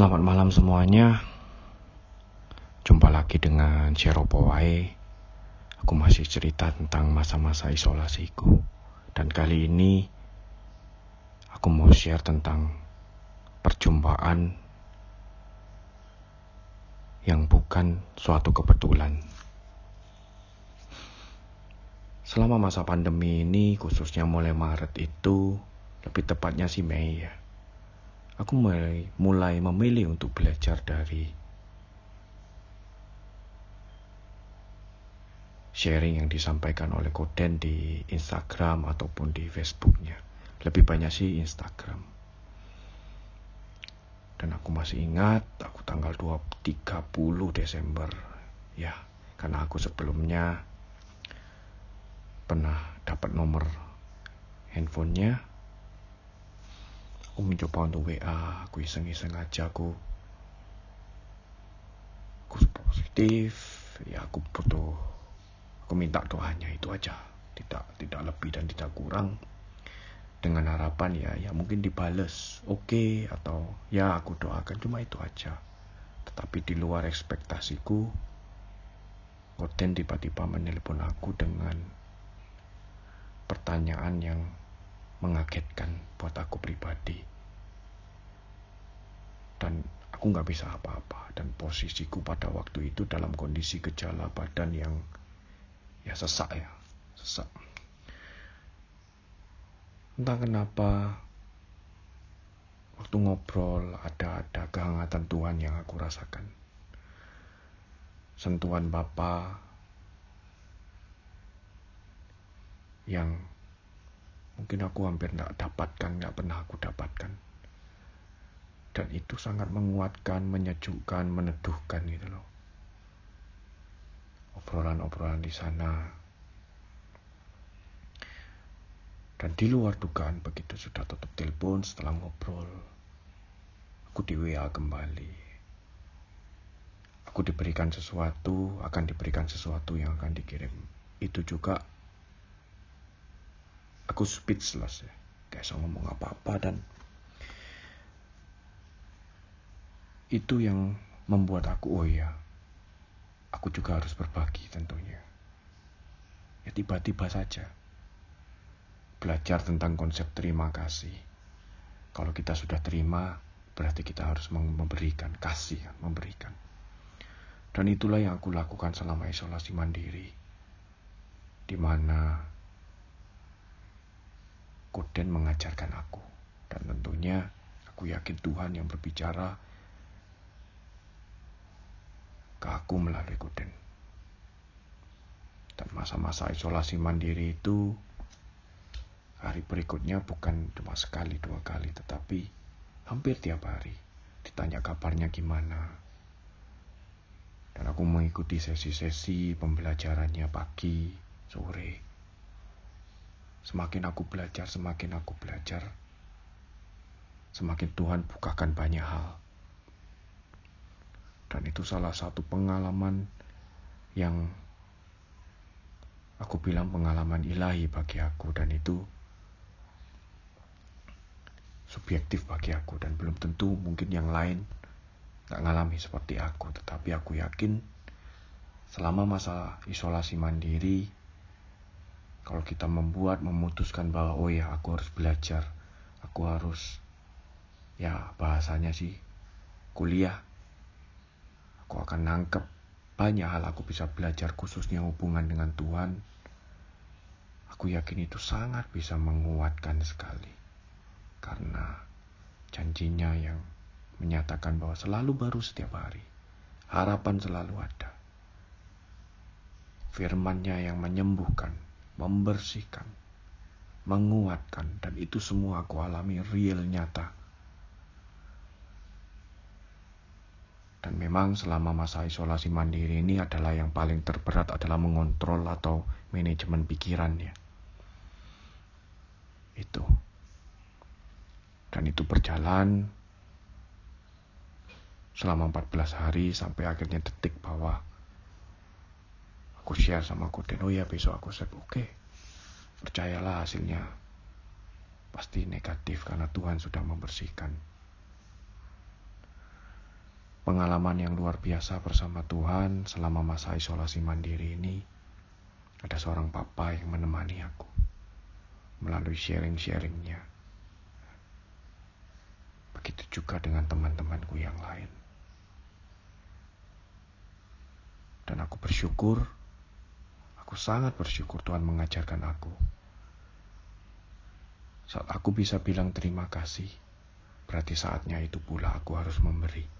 Selamat malam semuanya. Jumpa lagi dengan Sheropowai. Aku masih cerita tentang masa-masa isolasiku. Dan kali ini aku mau share tentang perjumpaan yang bukan suatu kebetulan. Selama masa pandemi ini, khususnya mulai Maret itu, lebih tepatnya sih Mei ya aku mulai, mulai memilih untuk belajar dari sharing yang disampaikan oleh Koden di Instagram ataupun di Facebooknya. Lebih banyak sih Instagram. Dan aku masih ingat, aku tanggal 30 Desember. Ya, karena aku sebelumnya pernah dapat nomor handphonenya aku mencoba untuk WA aku iseng-iseng aja aku aku positif ya aku butuh aku minta doanya itu aja. Tidak tidak lebih dan tidak kurang. Dengan harapan ya ya mungkin dibales oke okay, atau ya aku doakan cuma itu aja. Tetapi di luar ekspektasiku Oden tiba-tiba menelpon aku dengan pertanyaan yang mengagetkan buat aku pribadi dan aku nggak bisa apa-apa. Dan posisiku pada waktu itu dalam kondisi gejala badan yang ya sesak ya sesak. Entah kenapa waktu ngobrol ada ada kehangatan Tuhan yang aku rasakan. Sentuhan Bapa yang mungkin aku hampir nggak dapatkan nggak pernah aku dapatkan dan itu sangat menguatkan, menyejukkan, meneduhkan gitu loh. Obrolan-obrolan di sana. Dan di luar dugaan begitu sudah tutup telepon setelah ngobrol. Aku di WA kembali. Aku diberikan sesuatu, akan diberikan sesuatu yang akan dikirim. Itu juga aku speechless ya. Kayak saya ngomong apa-apa dan itu yang membuat aku oh ya aku juga harus berbagi tentunya. Ya tiba-tiba saja belajar tentang konsep terima kasih. Kalau kita sudah terima berarti kita harus memberikan kasih memberikan. Dan itulah yang aku lakukan selama isolasi mandiri di mana Koden mengajarkan aku. Dan tentunya aku yakin Tuhan yang berbicara ke aku melalui Kuden. Dan masa-masa isolasi mandiri itu hari berikutnya bukan cuma sekali dua kali tetapi hampir tiap hari ditanya kabarnya gimana. Dan aku mengikuti sesi-sesi pembelajarannya pagi, sore. Semakin aku belajar, semakin aku belajar. Semakin Tuhan bukakan banyak hal itu salah satu pengalaman yang aku bilang pengalaman ilahi bagi aku dan itu subjektif bagi aku dan belum tentu mungkin yang lain gak ngalami seperti aku. Tetapi aku yakin selama masa isolasi mandiri kalau kita membuat memutuskan bahwa oh ya aku harus belajar aku harus ya bahasanya sih kuliah akan nangkep banyak hal aku bisa belajar khususnya hubungan dengan Tuhan. Aku yakin itu sangat bisa menguatkan sekali. Karena janjinya yang menyatakan bahwa selalu baru setiap hari. Harapan selalu ada. Firmannya yang menyembuhkan, membersihkan, menguatkan. Dan itu semua aku alami real nyata Dan memang selama masa isolasi mandiri ini adalah yang paling terberat adalah mengontrol atau manajemen pikirannya. Itu. Dan itu berjalan selama 14 hari sampai akhirnya detik bahwa aku share sama Koden, oh ya besok aku set oke. Okay. Percayalah hasilnya pasti negatif karena Tuhan sudah membersihkan. Pengalaman yang luar biasa bersama Tuhan selama masa isolasi mandiri ini. Ada seorang papa yang menemani aku melalui sharing-sharingnya. Begitu juga dengan teman-temanku yang lain. Dan aku bersyukur, aku sangat bersyukur Tuhan mengajarkan aku. Saat aku bisa bilang terima kasih, berarti saatnya itu pula aku harus memberi.